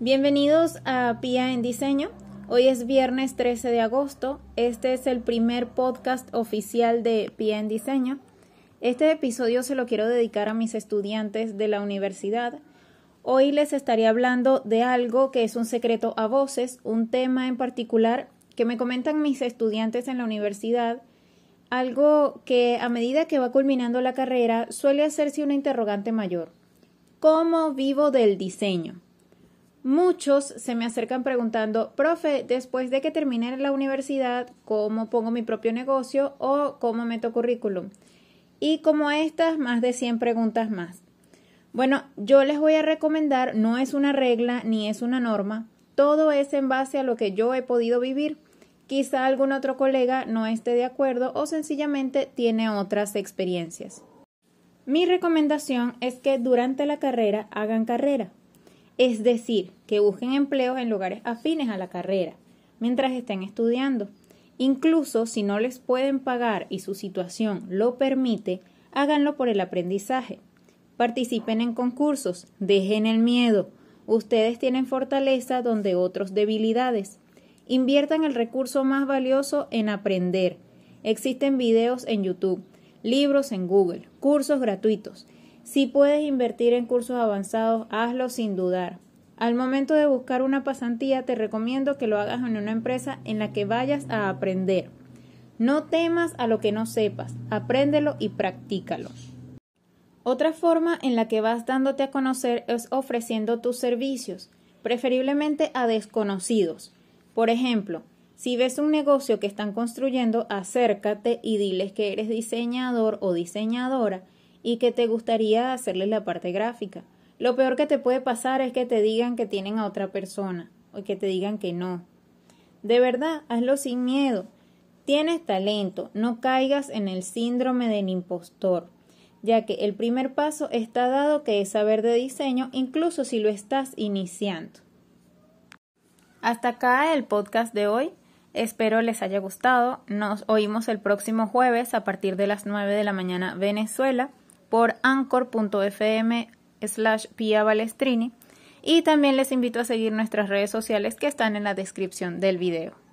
Bienvenidos a Pia en Diseño. Hoy es viernes 13 de agosto. Este es el primer podcast oficial de Pia en Diseño. Este episodio se lo quiero dedicar a mis estudiantes de la universidad. Hoy les estaré hablando de algo que es un secreto a voces, un tema en particular que me comentan mis estudiantes en la universidad, algo que a medida que va culminando la carrera suele hacerse una interrogante mayor. ¿Cómo vivo del diseño? Muchos se me acercan preguntando, profe, después de que termine la universidad, ¿cómo pongo mi propio negocio o cómo meto currículum? Y como estas, más de 100 preguntas más. Bueno, yo les voy a recomendar, no es una regla ni es una norma, todo es en base a lo que yo he podido vivir. Quizá algún otro colega no esté de acuerdo o sencillamente tiene otras experiencias. Mi recomendación es que durante la carrera hagan carrera es decir, que busquen empleos en lugares afines a la carrera mientras estén estudiando. Incluso si no les pueden pagar y su situación lo permite, háganlo por el aprendizaje. Participen en concursos, dejen el miedo. Ustedes tienen fortaleza donde otros debilidades. Inviertan el recurso más valioso en aprender. Existen videos en YouTube, libros en Google, cursos gratuitos. Si puedes invertir en cursos avanzados, hazlo sin dudar. Al momento de buscar una pasantía, te recomiendo que lo hagas en una empresa en la que vayas a aprender. No temas a lo que no sepas, apréndelo y practícalo. Otra forma en la que vas dándote a conocer es ofreciendo tus servicios, preferiblemente a desconocidos. Por ejemplo, si ves un negocio que están construyendo, acércate y diles que eres diseñador o diseñadora y que te gustaría hacerle la parte gráfica. Lo peor que te puede pasar es que te digan que tienen a otra persona o que te digan que no. De verdad, hazlo sin miedo. Tienes talento, no caigas en el síndrome del impostor, ya que el primer paso está dado que es saber de diseño, incluso si lo estás iniciando. Hasta acá el podcast de hoy. Espero les haya gustado. Nos oímos el próximo jueves a partir de las 9 de la mañana Venezuela por anchor.fm slash Pia Balestrini y también les invito a seguir nuestras redes sociales que están en la descripción del video.